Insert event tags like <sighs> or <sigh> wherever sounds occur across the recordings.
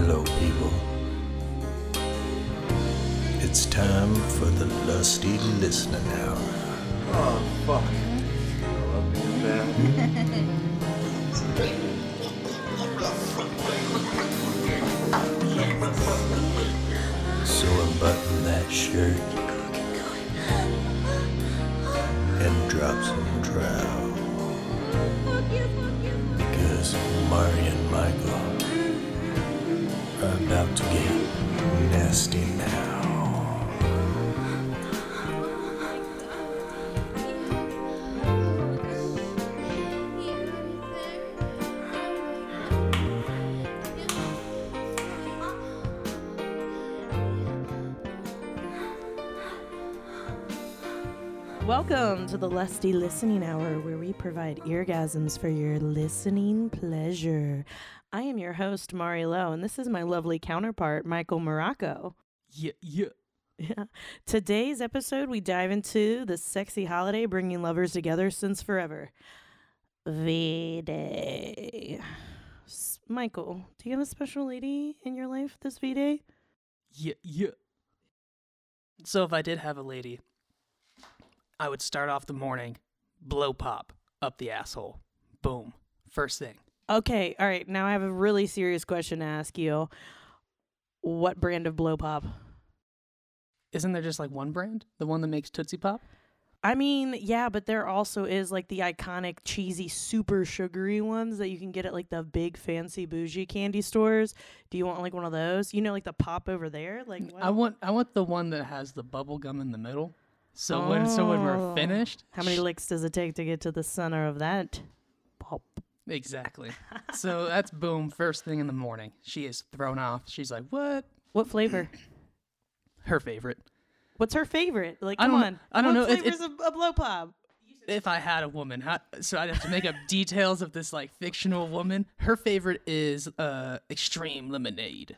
Hello, people. It's time for the Lusty Listening Hour. Oh, fuck. I love being. So unbutton that shirt and drop some trow. Because Mari and Michael about to get to the Lusty Listening Hour, where we provide eargasms for your listening pleasure. I am your host, Mari Lo, and this is my lovely counterpart, Michael Morocco. Yeah, yeah. Yeah. Today's episode, we dive into the sexy holiday bringing lovers together since forever. V Day. S- Michael, do you have a special lady in your life this V Day? Yeah, yeah. So if I did have a lady, I would start off the morning, blow pop up the asshole. Boom. First thing. Okay, all right. Now I have a really serious question to ask you. What brand of blow pop? Isn't there just like one brand? The one that makes Tootsie Pop? I mean, yeah, but there also is like the iconic cheesy, super sugary ones that you can get at like the big fancy bougie candy stores. Do you want like one of those? You know, like the pop over there. Like what? I want I want the one that has the bubble gum in the middle. So when so when Oh. we're finished, How many licks does it take to get to the center of that pop? Exactly. so that's boom, first thing in the morning. She is thrown off. She's like, "What?" What flavor? <clears throat> Her favorite. What's her favorite? Like, I come don't- on. I don't what know, it- Flavors of a blow pop. if I had a woman, how, so I'd have to make up <laughs> details of this like fictional woman. Her favorite is uh extreme lemonade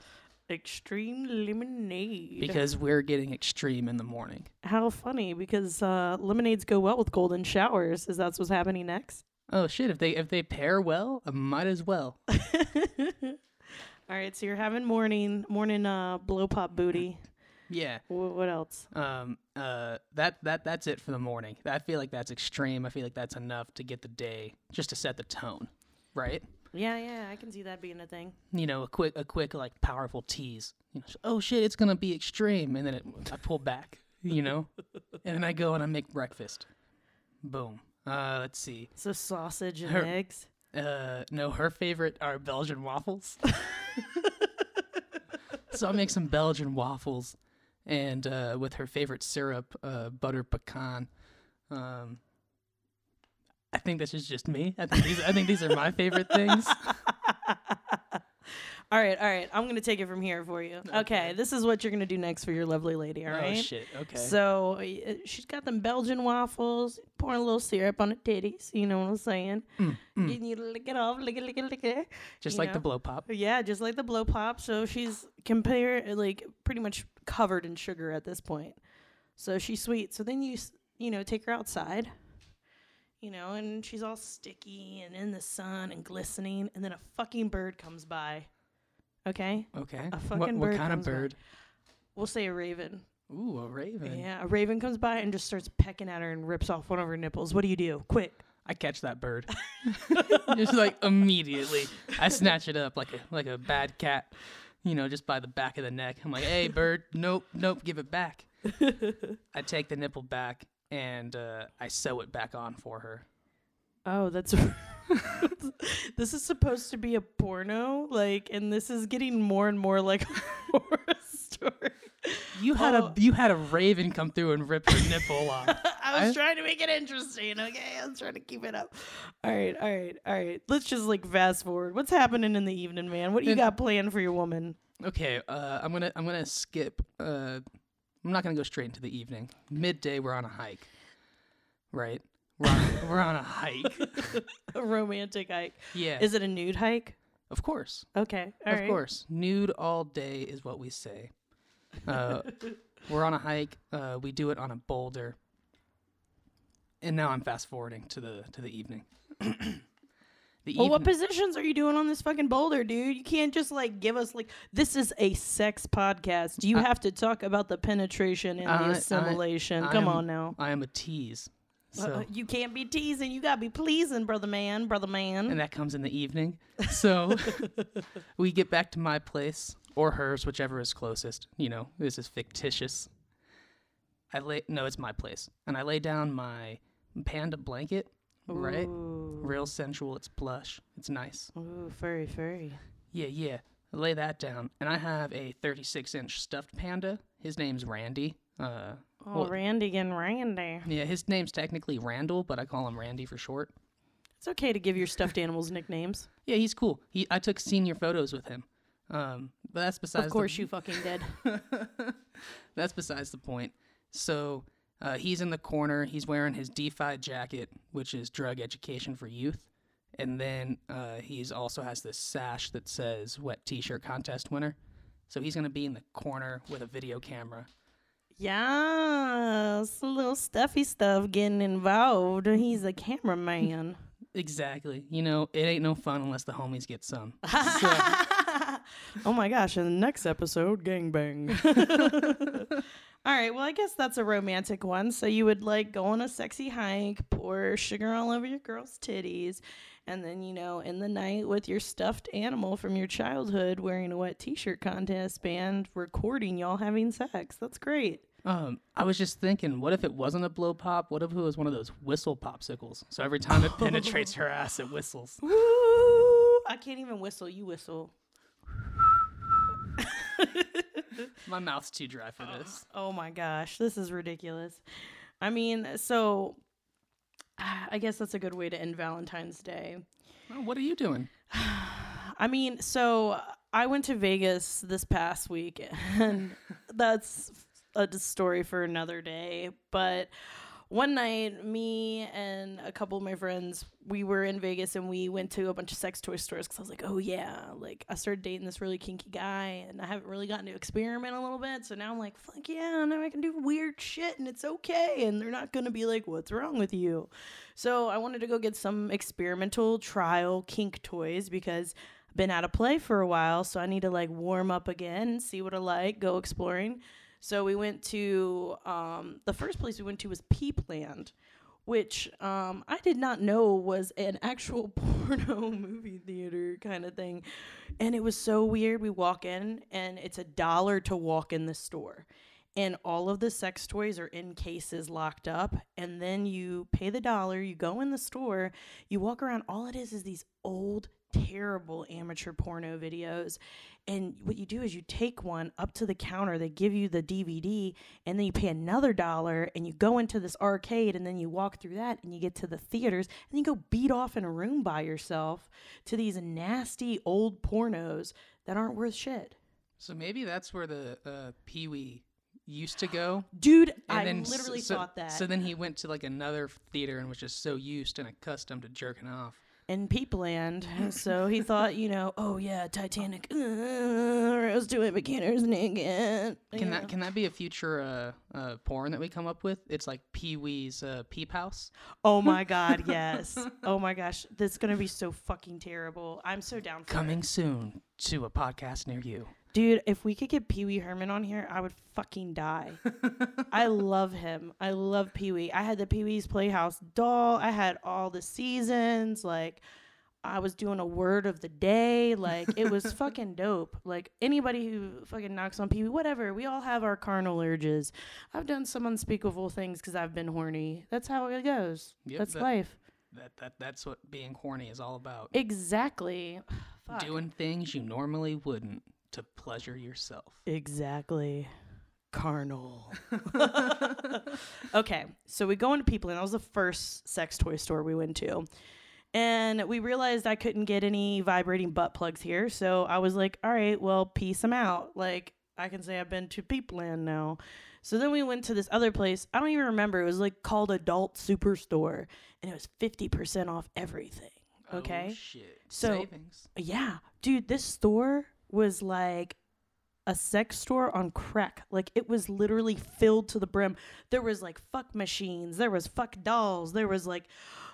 Extreme lemonade. because we're getting extreme in the morning. How funny because uh, lemonades go well with golden showers. Is that what's happening next? Oh shit! If they if they pair well, I might as well. <laughs> All right, so you're having morning morning uh blow pop booty. <laughs> Yeah. Wh- what else? Um. Uh. That that that's it for the morning. I feel like that's extreme. I feel like that's enough to get the day just to set the tone, right? Yeah, yeah, I can see that being a thing. You know, a quick a quick like powerful tease. You know, oh shit, it's gonna be extreme, and then it, I pull back. You know, <laughs> and then I go and I make breakfast. Boom. Uh. Let's see. So sausage and Her- eggs. Uh, no, her favorite are Belgian waffles. <laughs> so I'll make some Belgian waffles, and uh, with her favorite syrup, uh, butter pecan. Um, I think this is just me. I think these. I think these are my favorite things. <laughs> All right, all right. I'm gonna take it from here for you. Okay, Okay. this is what you're gonna do next for your lovely lady. All right. Oh shit. Okay. So uh, she's got them Belgian waffles, pouring a little syrup on the titties. You know what I'm saying? Mm, mm. You to lick it off, lick it, lick it, lick it. just you like the blow pop. Yeah, just like the blow pop. So she's compare like pretty much covered in sugar at this point. So she's sweet. So then you you know take her outside. You know, and she's all sticky and in the sun and glistening, and then a fucking bird comes by. Okay, Okay. A what fucking what bird kind of comes by. bird? we'll say a raven. Ooh, a raven. Yeah, a raven comes by and just starts pecking at her and rips off one of her nipples. What do you do? Quick. I catch that bird. <laughs> <laughs> just like immediately. I snatch it up like a like a bad cat, you know, just by the back of the neck. I'm like, "Hey, bird, nope, nope, give it back." <laughs> I take the nipple back and uh, I sew it back on for her. Oh, that's <laughs> this is supposed to be a porno, like, and this is getting more and more like <laughs> a horror story. You had Oh. a you had a raven come through and rip your nipple off. <laughs> I was I- trying to make it interesting. Okay, I was trying to keep it up. All right, all right, all right. Let's just like fast forward. What's happening in the evening, man? What do you And- got planned for your woman? Okay, uh, I'm gonna I'm gonna skip. Uh, I'm not gonna go straight into the evening. Midday, we're on a hike. Right, we're on, <laughs> we're on a hike. <laughs> A romantic hike. Yeah, Is it a nude hike? of course. Okay, all of right. course, nude all day is what we say. Uh, <laughs> we're on a hike. Uh, we do it on a boulder. And now I'm fast forwarding to the to the evening. <clears throat> The Well, what positions are you doing on this fucking boulder, dude? You can't just like give us like this is a sex podcast. You I- have to talk about the penetration and I- the assimilation. I Come am- on now. I am a tease. Uh, So uh, you can't be teasing. You gotta be pleasing, brother man, brother man. and that comes in the evening. <laughs> So we get back to my place or hers, whichever is closest. You know, this is fictitious. I lay no, it's my place, and I lay down my panda blanket. Right, Ooh, real sensual. It's plush. It's nice. ooh, furry, furry. Yeah, yeah. Lay that down, and I have a 36 inch stuffed panda. His name's Randy. Uh, Oh, Well- Randy and Randy. yeah, his name's technically Randall, but I call him Randy for short. It's okay to give your stuffed animals nicknames. <laughs> Yeah, he's cool. He I took senior photos with him. Um, but that's besides. of the- course, you fucking did. <laughs> That's besides the point. So uh, he's in the corner. He's wearing his DEFY jacket, which is drug education for youth. And then uh, he's also has this sash that says wet t-shirt contest winner. So he's gonna be in the corner with a video camera. Yes, a little stuffy stuff getting involved. He's a cameraman. <laughs> Exactly. You know, it ain't no fun unless the homies get some. <laughs> oh my gosh, in the next episode, gangbang. <laughs> all right, well, I guess that's a romantic one. So you would like go on a sexy hike, pour sugar all over your girl's titties, and then, you know, in the night with your stuffed animal from your childhood wearing a wet t shirt contest band recording y'all having sex. That's great. Um, I was just thinking, what if it wasn't a blow pop? What if it was one of those whistle popsicles? So every time it penetrates her ass, it whistles. <laughs> Woo! I can't even whistle. You whistle. <laughs> My mouth's too dry for this. <gasps> Oh my gosh, this is ridiculous. I mean, so I guess that's a good way to end Valentine's Day. Well, what are you doing? <sighs> I mean, so I went to Vegas this past week, and <laughs> that's a story for another day. But one night, me and a couple of my friends, we were in Vegas and we went to a bunch of sex toy stores because I was like, oh yeah, like I started dating this really kinky guy, and I haven't really gotten to experiment a little bit. So now I'm like, fuck yeah, now I can do weird shit, and it's okay, and they're not gonna be like, what's wrong with you? So I wanted to go get some experimental trial kink toys because I've been out of play for a while, so I need to like warm up again, see what I like, go exploring. So we went to um, the first place we went to was Peepland, which um, I did not know was an actual <laughs> porno movie theater kind of thing, and it was so weird. We walk in and it's a dollar to walk in the store. And all of the sex toys are in cases locked up. And then you pay the dollar you go in the store you walk around. All it is is these old terrible amateur porno videos and what you do is you take one up to the counter they give you the dvd and then you pay another dollar and you go into this arcade and then you walk through that and you get to the theaters and you go beat off in a room by yourself to these nasty old pornos that aren't worth shit So maybe that's where the uh, Pee Wee used to go. dude And i then literally so, thought that So then he went to like another theater and was just so used and accustomed to jerking off. In Peepland. <laughs> So he thought, you know, oh yeah, Titanic. Uh, Rose to it, beginners naked. Can you that can that be a future uh, uh, porn that we come up with? It's like Pee Wee's uh, Peep House. Oh my <laughs> god, yes. Oh my gosh, this is gonna be so fucking terrible. I'm so down for Coming it. soon to a podcast near you. Dude. If we could get Pee Wee Herman on here, I would fucking die. <laughs> I love him. I love Pee Wee. I had the Pee Wee's Playhouse doll. I had all the seasons. Like, I was doing a word of the day. Like, it was <laughs> fucking dope. Like, anybody who fucking knocks on Pee Wee, whatever. We all have our carnal urges. I've done some unspeakable things because I've been horny. That's how it goes. Yep, That's that- life. That that that's what being horny is all about. Exactly. <sighs> Fuck. Doing things you normally wouldn't to pleasure yourself. Exactly. Carnal. <laughs> okay, so we go into People, and that was the first sex toy store we went to. And we realized I couldn't get any vibrating butt plugs here. So I was like, all right, well, peace them out. Like, I can say I've been to Peepland now. So then we went to this other place. I don't even remember. It was like called Adult Superstore. And it was 50% off everything. Oh, okay. Oh, shit. So- Savings. Yeah, dude, this store was like a sex store on crack. Like it was literally filled to the brim. There was like fuck machines, there was fuck dolls, there was like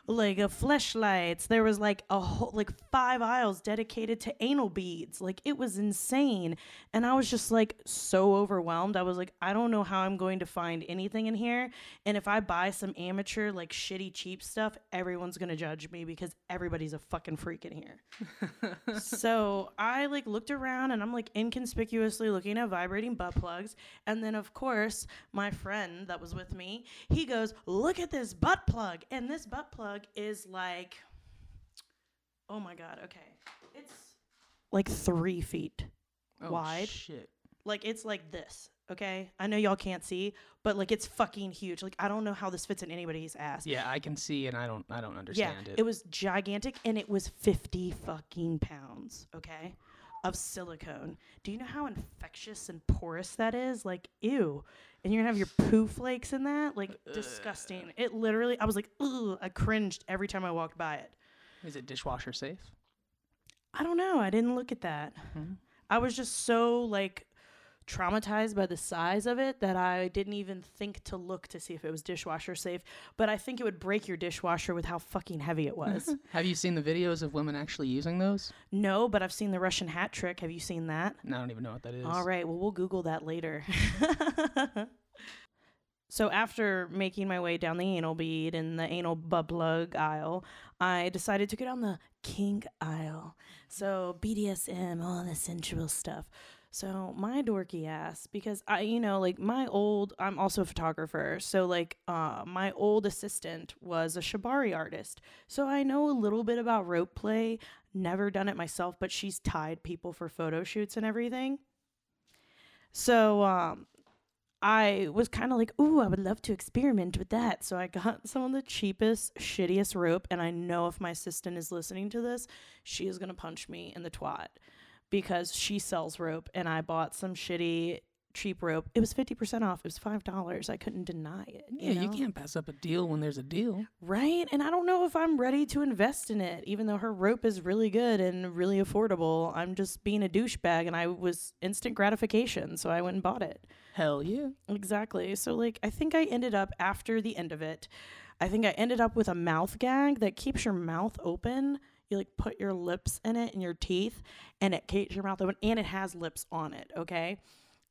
like a fleshlights. There was like a whole like five aisles dedicated to anal beads. Like it was insane. And I was just like so overwhelmed. I was like, I don't know how I'm going to find anything in here. And if I buy some amateur, like shitty cheap stuff, everyone's gonna judge me because everybody's a fucking freak in here. <laughs> so I like looked around and I'm like inconspicuously looking at vibrating butt plugs. And then of course, my friend that was with me, he goes, Look at this butt plug. And this butt plug is like oh my god, okay. It's like three feet Oh, Wide. Shit. like it's like this okay i know y'all can't see but like it's fucking huge like i don't know how this fits in anybody's ass Yeah, I can see, and I don't. I don't understand it. yeah understand it. was gigantic and it was 50 fucking pounds okay of silicone do you know how infectious and porous that is like ew and you're gonna have your poo flakes in that like disgusting it literally i was like ugh i cringed every time i walked by it Is it dishwasher safe? I don't know. I didn't look at that. Mhm. I was just so like traumatized by the size of it that I didn't even think to look to see if it was dishwasher safe. But I think it would break your dishwasher with how fucking heavy it was. <laughs> Have you seen the videos of women actually using those? no, but I've seen the Russian hat trick. Have you seen that? No, I don't even know what that is. All right. Well, we'll Google that later. <laughs> so after making my way down the anal bead and the anal butt plug aisle, I decided to go down the kink aisle. So BDSM, all the sensual stuff. So my dorky ass, because I, you know, like my old, I'm also a photographer. So like, uh, my old assistant was a shibari artist. So I know a little bit about rope play. Never done it myself, but she's tied people for photo shoots and everything. So um, I was kind of like, ooh, I would love to experiment with that. So I got some of the cheapest, shittiest rope. And I know if my assistant is listening to this, she is going to punch me in the twat because she sells rope and I bought some shitty, cheap rope. It was 50% off. It was $5. I couldn't deny it. Yeah, you know? can't pass up a deal when there's a deal. Right? And I don't know if I'm ready to invest in it, even though her rope is really good and really affordable. I'm just being a douchebag and I was instant gratification. So I went and bought it. Hell yeah. Exactly. So, like, I think I ended up after the end of it, I think I ended up with a mouth gag that keeps your mouth open. You like put your lips in it and your teeth, and it keeps your mouth open, and it has lips on it. Okay.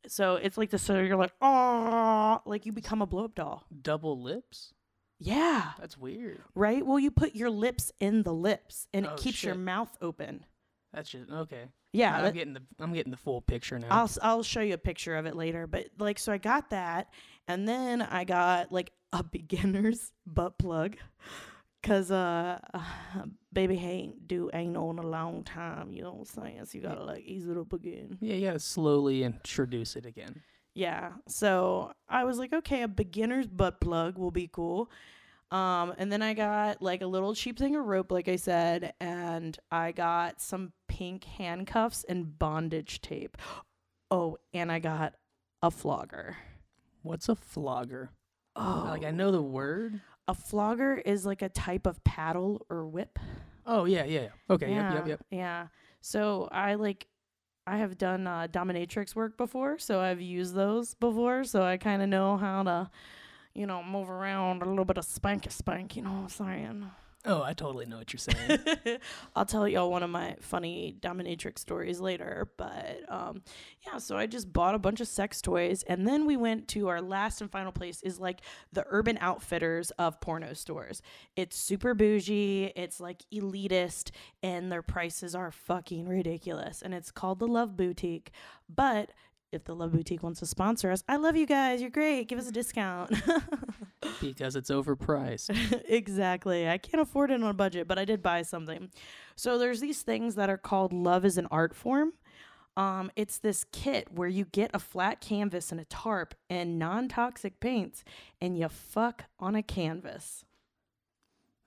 So it's like this. So you're like, oh, like you become a blow up doll. Double lips? Yeah. That's weird. Right? Well, you put your lips in the lips and it Oh, keeps your mouth open. That's just okay. Yeah. I'm that- getting the I'm getting the full picture now. I'll I'll show you a picture of it later, but like so I got that and then I got like a <laughs> beginner's butt plug cuz uh <sighs> baby ain't do anal in a long time, you know what I'm saying? So you got to like ease it up again. yeah, you gotta slowly introduce it again. Yeah. So I was like, okay, a beginner's butt plug will be cool. Um, and then I got like a little cheap thing of rope, like I said, and I got some pink handcuffs and bondage tape. <gasps> Oh, and I got a flogger. What's a flogger? Oh, Like I know the word. A flogger is like a type of paddle or whip. Oh yeah, yeah. yeah. Okay, yeah, yep, yep, yep. Yeah. So I like I have done uh, dominatrix work before, so I've used those before, so I kind of know how to, you know, move around a little bit of spanky spank. You know what I'm saying? Oh, I totally know what you're saying. <laughs> I'll tell y'all one of my funny dominatrix stories later. But um, yeah, so I just bought a bunch of sex toys, and then we went to our last and final place is like the Urban Outfitters of porno stores. It's super bougie, it's like elitist, and their prices are fucking ridiculous. And it's called the Love Boutique, but. If the Love Boutique wants to sponsor us, I love you guys. You're great. Give us a discount. <laughs> because it's overpriced. <laughs> exactly. I can't afford it on a budget, but I did buy something. So there's these things that are called Love is an Art Form. Um, it's this kit where you get a flat canvas and a tarp and non-toxic paints, and you fuck on a canvas.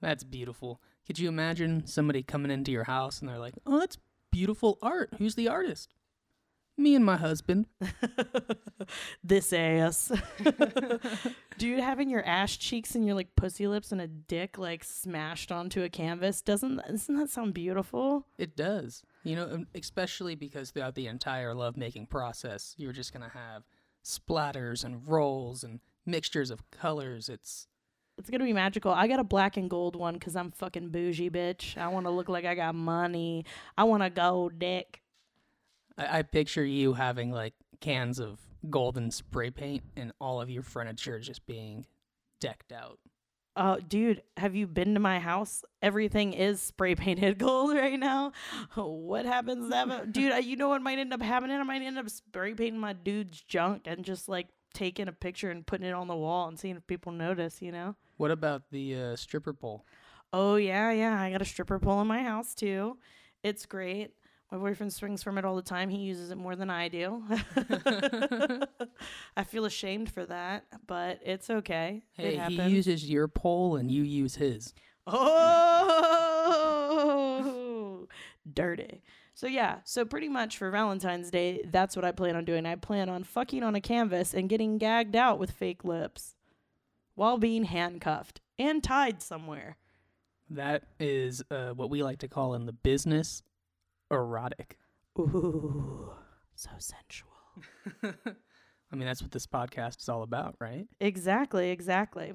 That's beautiful. Could you imagine somebody coming into your house and they're like, "Oh, that's beautiful art. Who's the artist?" Me and my husband. <laughs> this ass. <laughs> Dude, having your ass cheeks and your like pussy lips and a dick like smashed onto a canvas doesn't doesn't that sound beautiful? It does. You know, um, especially because throughout the entire lovemaking process, you're just going to have splatters and rolls and mixtures of colors. It's It's gonna be magical. I got a black and gold one because I'm fucking bougie, bitch. I want to look like I got money. I want a gold dick. I, I picture you having like cans of golden spray paint and all of your furniture just being decked out. Uh, dude, have you been to my house? Everything is spray painted <laughs> gold right now. What happens that, <laughs> dude? uh, You know what might end up happening? I might end up spray painting my dude's junk and just like taking a picture and putting it on the wall and seeing if people notice. You know? What about the uh, stripper pole? Oh yeah, yeah. I got a stripper pole in my house too. It's great. My boyfriend swings from it all the time. He uses it more than I do. <laughs> I feel ashamed for that, but it's okay. Hey, it he uses your pole and you use his. Oh, <laughs> dirty. So yeah, so pretty much for Valentine's Day, that's what I plan on doing. I plan on fucking on a canvas and getting gagged out with fake lips while being handcuffed and tied somewhere. That is uh, what we like to call in the business erotic. Ooh, so sensual. I mean, that's what this podcast is all about, right? Exactly, exactly.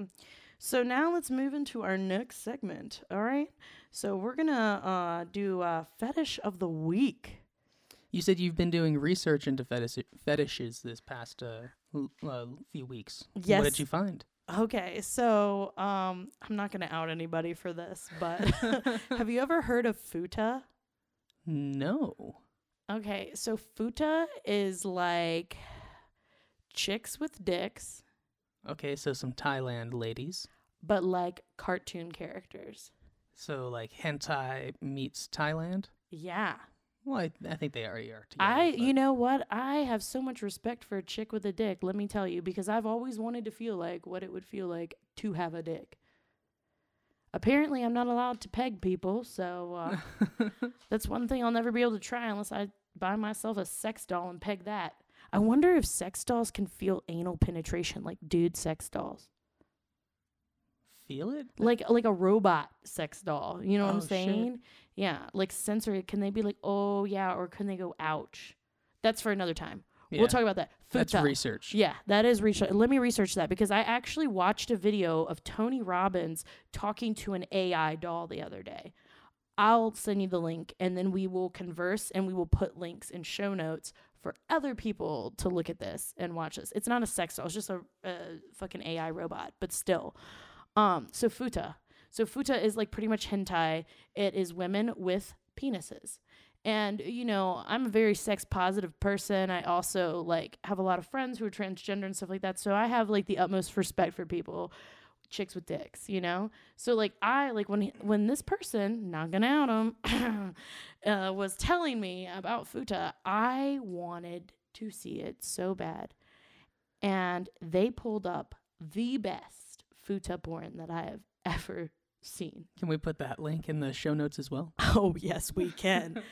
So now let's move into our next segment. All right. So we're gonna uh, do uh, fetish of the week. You said you've been doing research into fetish- fetishes this past uh, l- uh, few weeks. Yes. What did you find? Okay, so um, I'm not gonna out anybody for this, but <laughs> <laughs> have you ever heard of futa? No. Okay, so futa is like chicks with dicks, Okay, so some Thailand ladies. but like cartoon characters. So like hentai meets Thailand. Yeah. Well, I, I think they already are together. I, you know what? I have so much respect for a chick with a dick, let me tell you, because I've always wanted to feel like what it would feel like to have a dick. Apparently, I'm not allowed to peg people, so uh, <laughs> that's one thing I'll never be able to try unless I buy myself a sex doll and peg that. I wonder if sex dolls can feel anal penetration like dude sex dolls. feel it. Like like a robot sex doll. You know what Oh, I'm shit. saying? Yeah, like sensory. Can they be like, "Oh, yeah," or can they go, "Ouch"? That's for another time. Yeah, We'll talk about that. That's research. Yeah, that is research. Let me research that because I actually watched a video of Tony Robbins talking to an AI doll the other day. I'll send you the link and then we will converse and we will put links in show notes for other people to look at this and watch this. It's not a sex doll, it's just a, a fucking AI robot, but still. Um, so futa. So futa is like pretty much hentai. It is women with penises. And you know, I'm a very sex positive person. I also like have a lot of friends who are transgender and stuff like that. So I have like the utmost respect for people chicks with dicks, you know? So like I like when he, when this person, not gonna out him, <coughs> uh, was telling me about futa, I wanted to see it so bad. And they pulled up the best futa porn that I have <laughs> ever seen. Can we put that link in the show notes as well? <laughs> Oh yes, we can.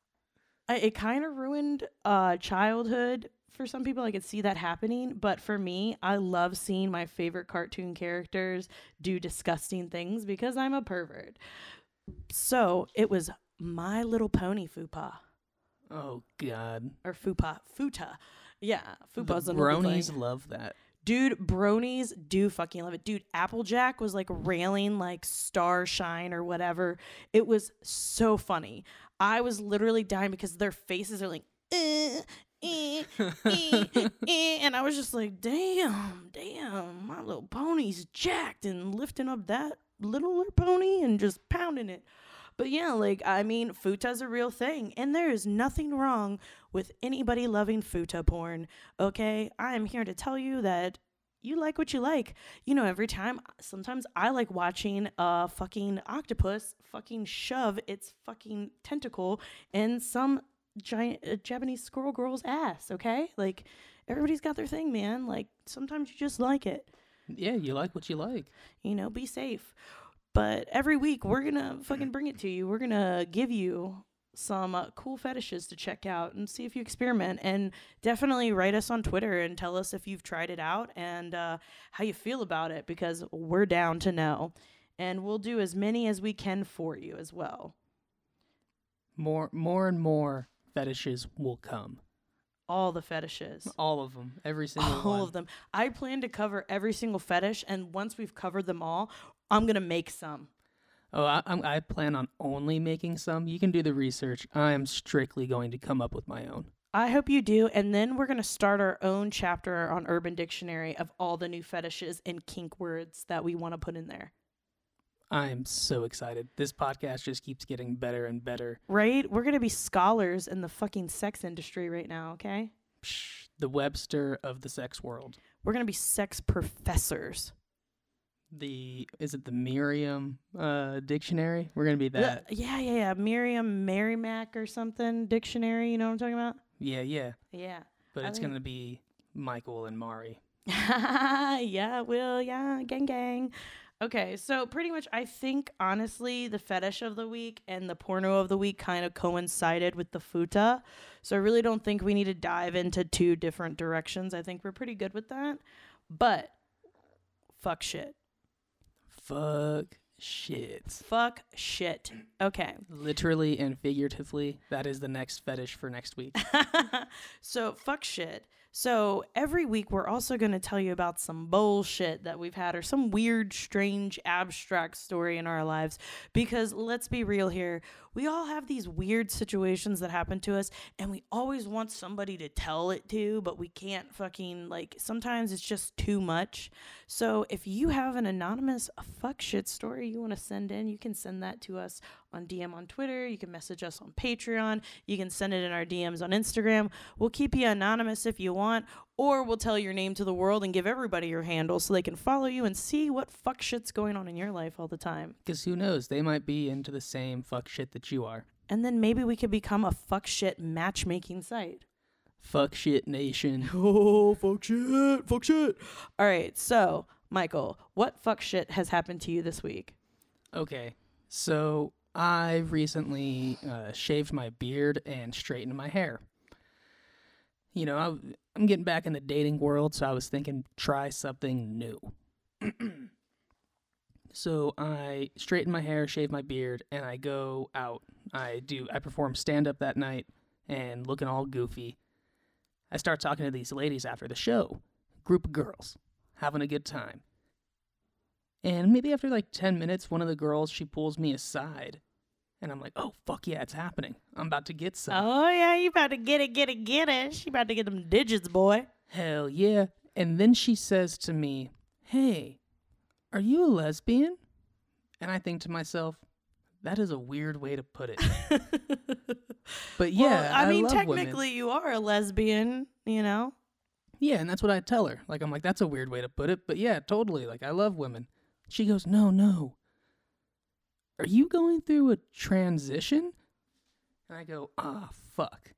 <laughs> I, it kind of ruined uh, childhood for some people. I could see that happening, but for me, I love seeing my favorite cartoon characters do disgusting things because I'm a pervert. So it was My Little Pony Fupa Oh God. or Fupa Futa. Yeah, The Fupa's thing. bronies love that. Dude, bronies do fucking love it. Dude, Applejack was like railing like Starshine or whatever. It was so funny. I was literally dying because their faces are like, eh, eh, eh, <laughs> eh, and I was just like, damn, damn, my little pony's jacked and lifting up that littler pony and just pounding it. But yeah, like I mean, futa's a real thing, and there is nothing wrong with anybody loving futa porn. Okay, I am here to tell you that you like what you like. You know, every time, sometimes I like watching a fucking octopus fucking shove its fucking tentacle in some giant uh, Japanese squirrel girl's ass. Okay, like everybody's got their thing, man. Like sometimes you just like it. Yeah, you like what you like. You know, be safe. But every week we're gonna fucking bring it to you. We're gonna give you some uh, cool fetishes to check out and see if you experiment. And definitely write us on Twitter and tell us if you've tried it out and uh, how you feel about it because we're down to know. And we'll do as many as we can for you as well. More, more and more fetishes will come. all the fetishes. All of them, every single All one. of them. I plan to cover every single fetish, and once we've covered them all, I'm gonna make some. Oh, I, I'm, plan on only making some. You can do the research. I am strictly going to come up with my own. I hope you do, and then we're gonna start our own chapter on Urban Dictionary of all the new fetishes and kink words that we want to put in there. I am so excited. This podcast just keeps getting better and better. Right? We're gonna be scholars in the fucking sex industry right now. Okay? Psh, the Webster of the sex world. We're gonna be sex professors. The is it the Merriam uh, dictionary? We're gonna be that. Yeah, yeah, yeah. Miriam Merrimack or something dictionary. You know what I'm talking about? Yeah, yeah. Yeah. But I it's think- gonna be Michael and Mari. <laughs> yeah, Will, yeah, gang, gang. Okay, so pretty much, I think honestly, the fetish of the week and the porno of the week kind of coincided with the futa. So I really don't think we need to dive into two different directions. I think we're pretty good with that. But fuck shit. Fuck shit. Fuck shit. Okay. Literally and figuratively, that is the next fetish for next week. <laughs> so fuck shit. So every week we're also going to tell you about some bullshit that we've had or some weird, strange, abstract story in our lives because let's be real here. We all have these weird situations that happen to us and we always want somebody to tell it to, but we can't fucking like sometimes it's just too much. So if you have an anonymous fuck shit story you want to send in, you can send that to us on DM on Twitter. You can message us on Patreon. You can send it in our DMs on Instagram. We'll keep you anonymous if you want, or we'll tell your name to the world and give everybody your handle so they can follow you and see what fuck shit's going on in your life all the time. Because who knows? They might be into the same fuck shit that you are. And then maybe we could become a fuck shit matchmaking site. Fuck shit nation. <laughs> Oh, fuck shit, fuck shit. All right, so, Michael, what fuck shit has happened to you this week? Okay, so I recently uh, shaved my beard and straightened my hair. You know, I, I'm getting back in the dating world, so I was thinking try something new. <clears throat> so I straighten my hair, shave my beard, and I go out. I do. I perform stand up that night, and looking all goofy. I start talking to these ladies after the show, group of girls, having a good time. And maybe after like 10 minutes, one of the girls, she pulls me aside. And I'm like, oh, fuck yeah, it's happening. I'm about to get some. Oh, yeah, you about to get it, get it, get it. She about to get them digits, boy. Hell yeah. And then she says to me, hey, are you a lesbian? And I think to myself, that is a weird way to put it. <laughs> But yeah, well, I, mean, love women. technically, you are a lesbian, you know? Yeah, and that's what I tell her. Like, I'm like, that's a weird way to put it, but yeah, totally. Like, I love women. She goes, no, no. Are you going through a transition? And I go, ah, fuck.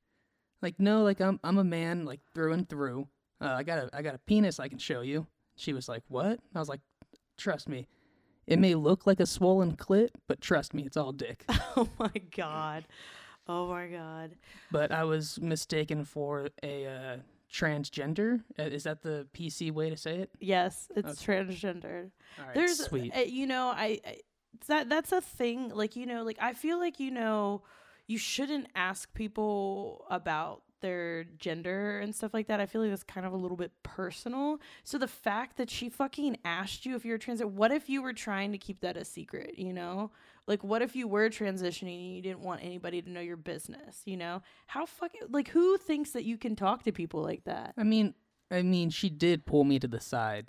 Like, no, like I'm, I'm a man, like through and through. Uh, I got a, I got a penis I can show you. She was like, what? I was like, trust me. It may look like a swollen clit, but trust me, it's all dick. <laughs> Oh, my God. Oh, my God. but I was mistaken for a uh, transgender. Uh, Is that the PC way to say it? Yes, it's transgender. All right, There's, sweet. uh, you know, I, I that that's a thing. Like, you know, like I feel like you know, you shouldn't ask people about their gender and stuff like that. I feel like that's kind of a little bit personal. So the fact that she fucking asked you if you're trans, what if you were trying to keep that a secret? You know, like what if you were transitioning and you didn't want anybody to know your business? You know, how fucking like who thinks that you can talk to people like that? I mean, I mean, she did pull me to the side,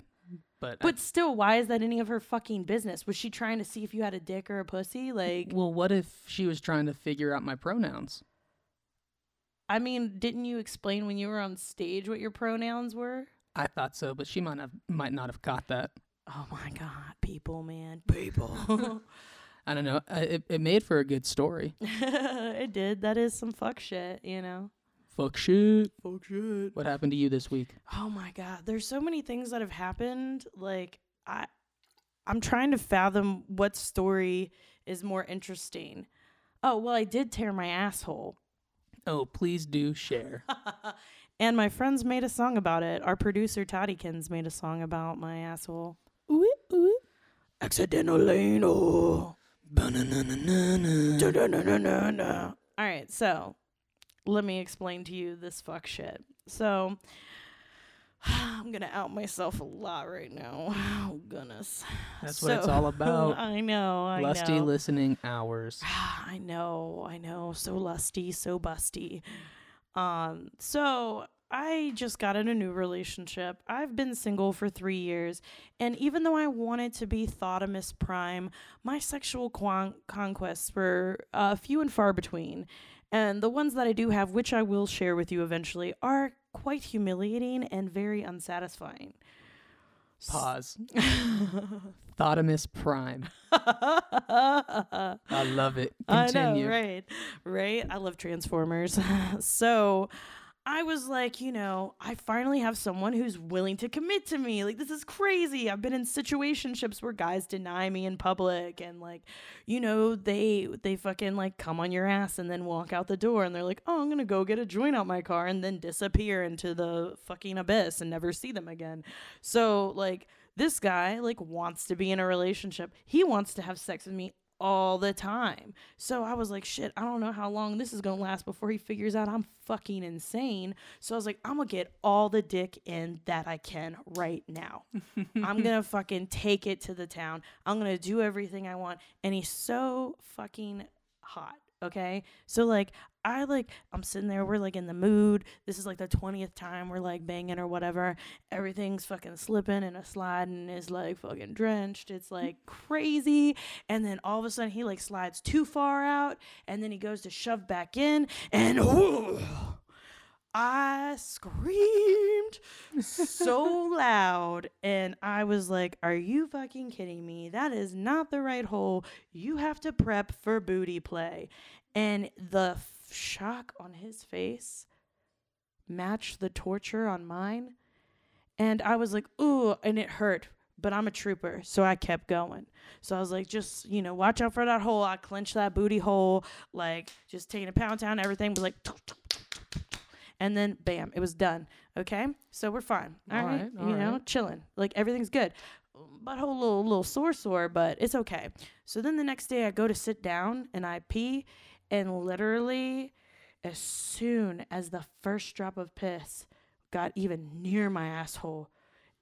but I- still, why is that any of her fucking business? Was she trying to see if you had a dick or a pussy? Like, well, what if she was trying to figure out my pronouns? I mean, didn't you explain when you were on stage what your pronouns were? I thought so, but she might have might not have caught that. Oh my god, people, man, people. <laughs> <laughs> I don't know. It it made for a good story. <laughs> it did. That is some fuck shit, you know. Fuck shit. Fuck shit. What happened to you this week? Oh my god, there's so many things that have happened. Like I, I'm trying to fathom what story is more interesting. Oh well, I did tear my asshole. Oh, please do share. <laughs> and my friends made a song about it. Our producer Toddykins made a song about my asshole. ooh ooh. Accidental anal. All right, so let me explain to you this fuck shit. So, <sighs> I'm gonna out myself a lot right now. <sighs> Oh goodness. That's what it's all <laughs> about. I know. I Lusty know. listening hours. <sighs> I know, I know. So lusty, so busty. Um, so I just got in a new relationship. I've been single for three years, and even though I wanted to be Thotimus Prime, my sexual conquests were uh, few and far between. And the ones that I do have, which I will share with you eventually, are quite humiliating and very unsatisfying. Pause. <laughs> Thotimus Prime. <laughs> I love it. Continue. I know, right? Right? I love Transformers. <laughs> so I was like, you know, I finally have someone who's willing to commit to me. Like, this is crazy. I've been in situationships where guys deny me in public and like, you know, they they fucking like come on your ass and then walk out the door and they're like, oh, I'm gonna go get a joint out my car and then disappear into the fucking abyss and never see them again. So like this guy like wants to be in a relationship. He wants to have sex with me all the time. So I was like, shit, I don't know how long this is gonna last before he figures out I'm fucking insane. So I was like, I'm gonna get all the dick in that I can right now. <laughs> I'm gonna fucking take it to the town. I'm gonna do everything I want. And he's so fucking hot. Okay. So like I like I'm sitting there, we're like in the mood. This is like the twentieth time we're like banging or whatever. Everything's fucking slipping and a sliding is like fucking drenched. It's mm. like crazy. And then all of a sudden he like slides too far out and then he goes to shove back in and I screamed so loud and I was like, Are you fucking kidding me? That is not the right hole. You have to prep for booty play. And the f- shock on his face matched the torture on mine. And I was like, Ooh, and it hurt. But I'm a trooper, so I kept going. So I was like, just, you know, watch out for that hole. I clenched that booty hole, like just taking a pound down, everything was like, and then bam, it was done. Okay, so we're fine. All all right, right, all you know, right. chilling. Like everything's good. Butthole little little sore sore, but it's okay. So then the next day I go to sit down and I pee, and literally, as soon as the first drop of piss got even near my asshole,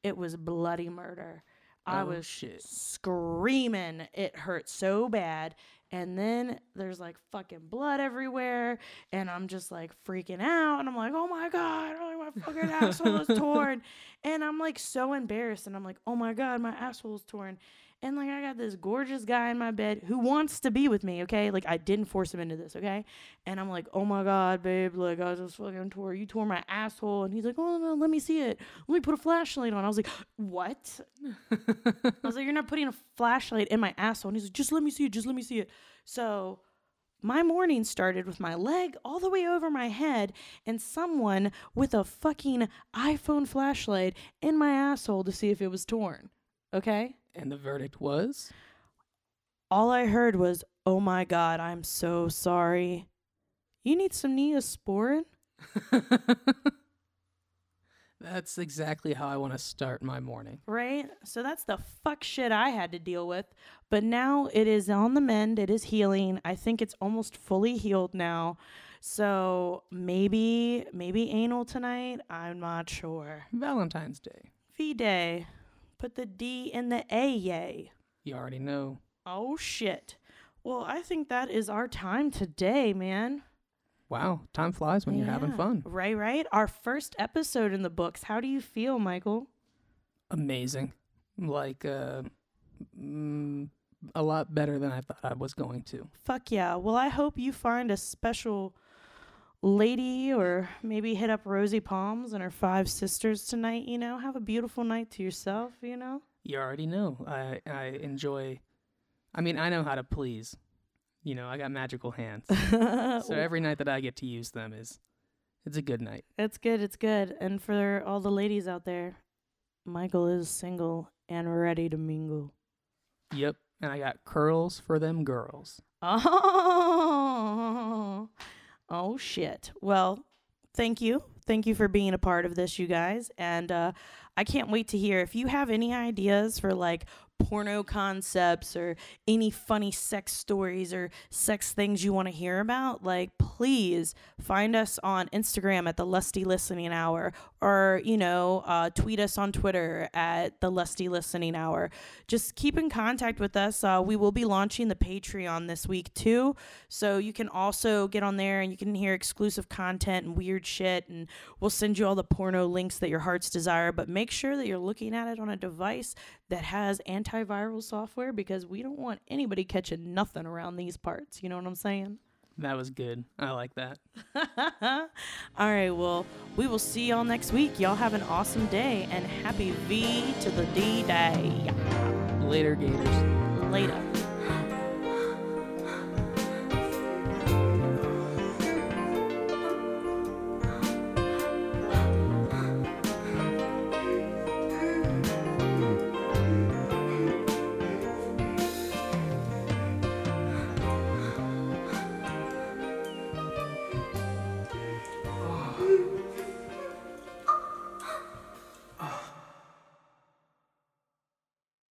it was bloody murder. I Oh, was shit. screaming. It hurt so bad. And then there's like fucking blood everywhere. And I'm just like freaking out. And I'm like, oh my God, oh, my fucking asshole is <laughs> torn. And I'm like so embarrassed. And I'm like, oh my God, my asshole is torn. And like, I got this gorgeous guy in my bed who wants to be with me, okay? Like, I didn't force him into this, okay? And I'm like, oh my God, babe, like, I just fucking tore, you tore my asshole. And he's like, oh no, let me see it. Let me put a flashlight on. I was like, what? I was like, you're not putting a flashlight in my asshole. And he's like, just let me see it. Just let me see it. So my morning started with my leg all the way over my head and someone with a fucking iPhone flashlight in my asshole to see if it was torn. Okay? And the verdict was? All I heard was, oh my God, I'm so sorry. You need some Neosporin? <laughs> That's exactly how I want to start my morning. Right? So that's the fuck shit I had to deal with. But now it is on the mend. It is healing. I think it's almost fully healed now. So maybe, maybe anal tonight. I'm not sure. Valentine's Day. V Day. Put the D in the A, yay. You already know. Oh shit. Well, I think that is our time today, man. Wow, time flies when you're having fun. Right, right. Our first episode in the books. How do you feel, Michael? Amazing. Like, uh, mm, a lot better than I thought I was going to. Fuck yeah. Well, I hope you find a special lady or maybe hit up Rosie Palms and her five sisters tonight, you know? Have a beautiful night to yourself, you know? You already know. I, I enjoy, I mean, I know how to please. You know, I got magical hands. <laughs> So every night that I get to use them is, it's a good night. it's good, it's good. And for all the ladies out there, Michael is single and ready to mingle. Yep. And I got curls for them girls. <laughs> Oh, oh shit. Well, thank you. Thank you for being a part of this, you guys. And uh, I can't wait to hear if you have any ideas for like porno concepts or any funny sex stories or sex things you want to hear about, like please find us on Instagram at the Lusty Listening Hour or, you know, uh, tweet us on Twitter at the Lusty Listening Hour. Just keep in contact with us. Uh, we will be launching the Patreon this week too. So you can also get on there and you can hear exclusive content and weird shit. And we'll send you all the porno links that your heart's desire. But make sure that you're looking at it on a device that has antiviral software because we don't want anybody catching nothing around these parts. You know what I'm saying? That was good. I like that. <laughs> All right, well, we will see y'all next week. Y'all have an awesome day and happy V to the D day. Later, Gators. Later.